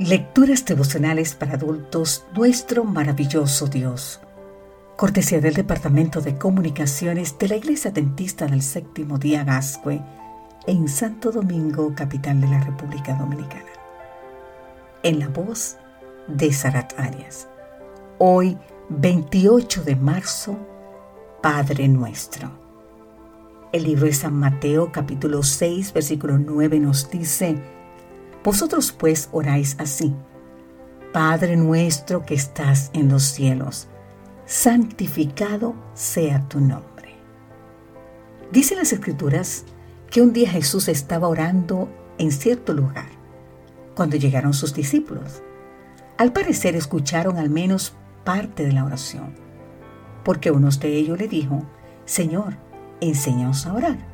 Lecturas devocionales para adultos, nuestro maravilloso Dios. Cortesía del Departamento de Comunicaciones de la Iglesia Dentista del Séptimo Día Gascue, en Santo Domingo, capital de la República Dominicana. En la voz de Sarat Arias. Hoy, 28 de marzo, Padre nuestro. El libro de San Mateo capítulo 6 versículo 9 nos dice, vosotros pues oráis así. Padre nuestro que estás en los cielos, santificado sea tu nombre. Dicen las escrituras que un día Jesús estaba orando en cierto lugar, cuando llegaron sus discípulos. Al parecer escucharon al menos parte de la oración, porque uno de ellos le dijo, Señor, enséñanos a orar.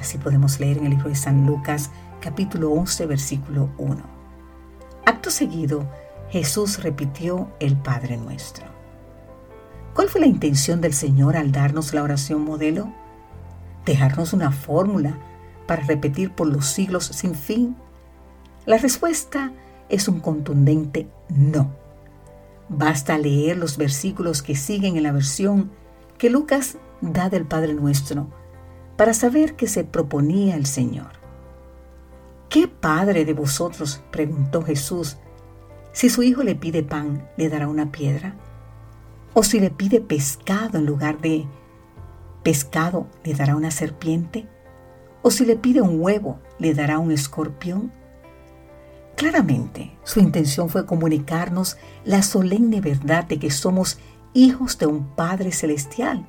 Así podemos leer en el libro de San Lucas capítulo 11, versículo 1. Acto seguido, Jesús repitió el Padre Nuestro. ¿Cuál fue la intención del Señor al darnos la oración modelo? ¿Dejarnos una fórmula para repetir por los siglos sin fin? La respuesta es un contundente no. Basta leer los versículos que siguen en la versión que Lucas da del Padre Nuestro para saber que se proponía el Señor. ¿Qué padre de vosotros, preguntó Jesús, si su hijo le pide pan, le dará una piedra? ¿O si le pide pescado en lugar de pescado, le dará una serpiente? ¿O si le pide un huevo, le dará un escorpión? Claramente, su intención fue comunicarnos la solemne verdad de que somos hijos de un Padre Celestial,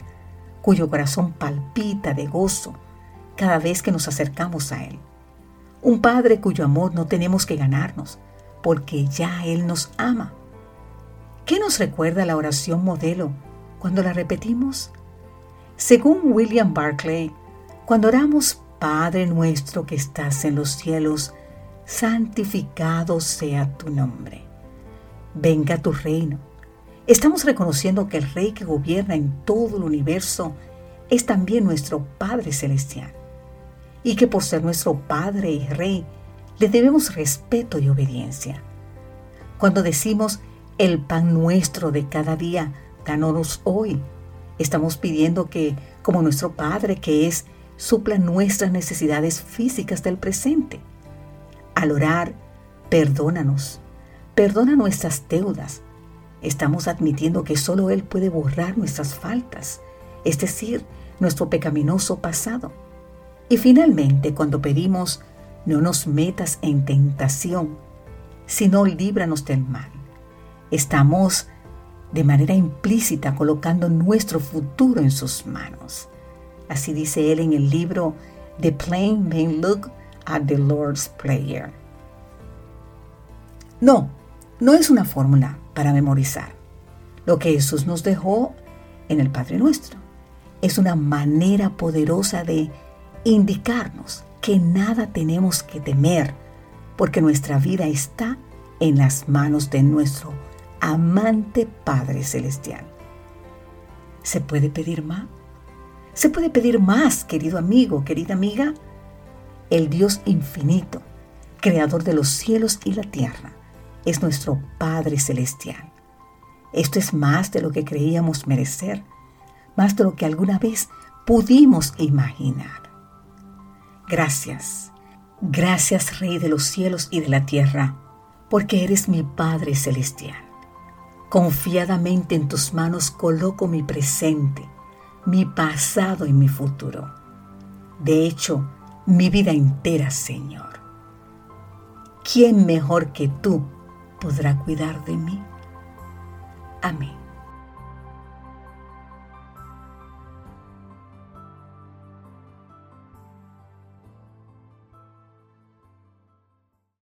cuyo corazón palpita de gozo cada vez que nos acercamos a Él. Un Padre cuyo amor no tenemos que ganarnos, porque ya Él nos ama. ¿Qué nos recuerda la oración modelo cuando la repetimos? Según William Barclay, cuando oramos Padre nuestro que estás en los cielos, santificado sea tu nombre. Venga tu reino. Estamos reconociendo que el Rey que gobierna en todo el universo es también nuestro Padre Celestial y que por ser nuestro Padre y Rey le debemos respeto y obediencia. Cuando decimos el pan nuestro de cada día, danos hoy, estamos pidiendo que, como nuestro Padre que es, supla nuestras necesidades físicas del presente. Al orar, perdónanos, perdona nuestras deudas. Estamos admitiendo que solo Él puede borrar nuestras faltas, es decir, nuestro pecaminoso pasado y finalmente, cuando pedimos, no nos metas en tentación, sino líbranos del mal. Estamos de manera implícita colocando nuestro futuro en sus manos. Así dice él en el libro The Plain May Look at the Lord's Prayer. No, no es una fórmula para memorizar. Lo que Jesús nos dejó en el Padre Nuestro es una manera poderosa de indicarnos que nada tenemos que temer, porque nuestra vida está en las manos de nuestro amante Padre Celestial. ¿Se puede pedir más? ¿Se puede pedir más, querido amigo, querida amiga? El Dios infinito, creador de los cielos y la tierra, es nuestro Padre Celestial. Esto es más de lo que creíamos merecer, más de lo que alguna vez pudimos imaginar. Gracias, gracias Rey de los cielos y de la tierra, porque eres mi Padre Celestial. Confiadamente en tus manos coloco mi presente, mi pasado y mi futuro. De hecho, mi vida entera, Señor. ¿Quién mejor que tú podrá cuidar de mí? Amén.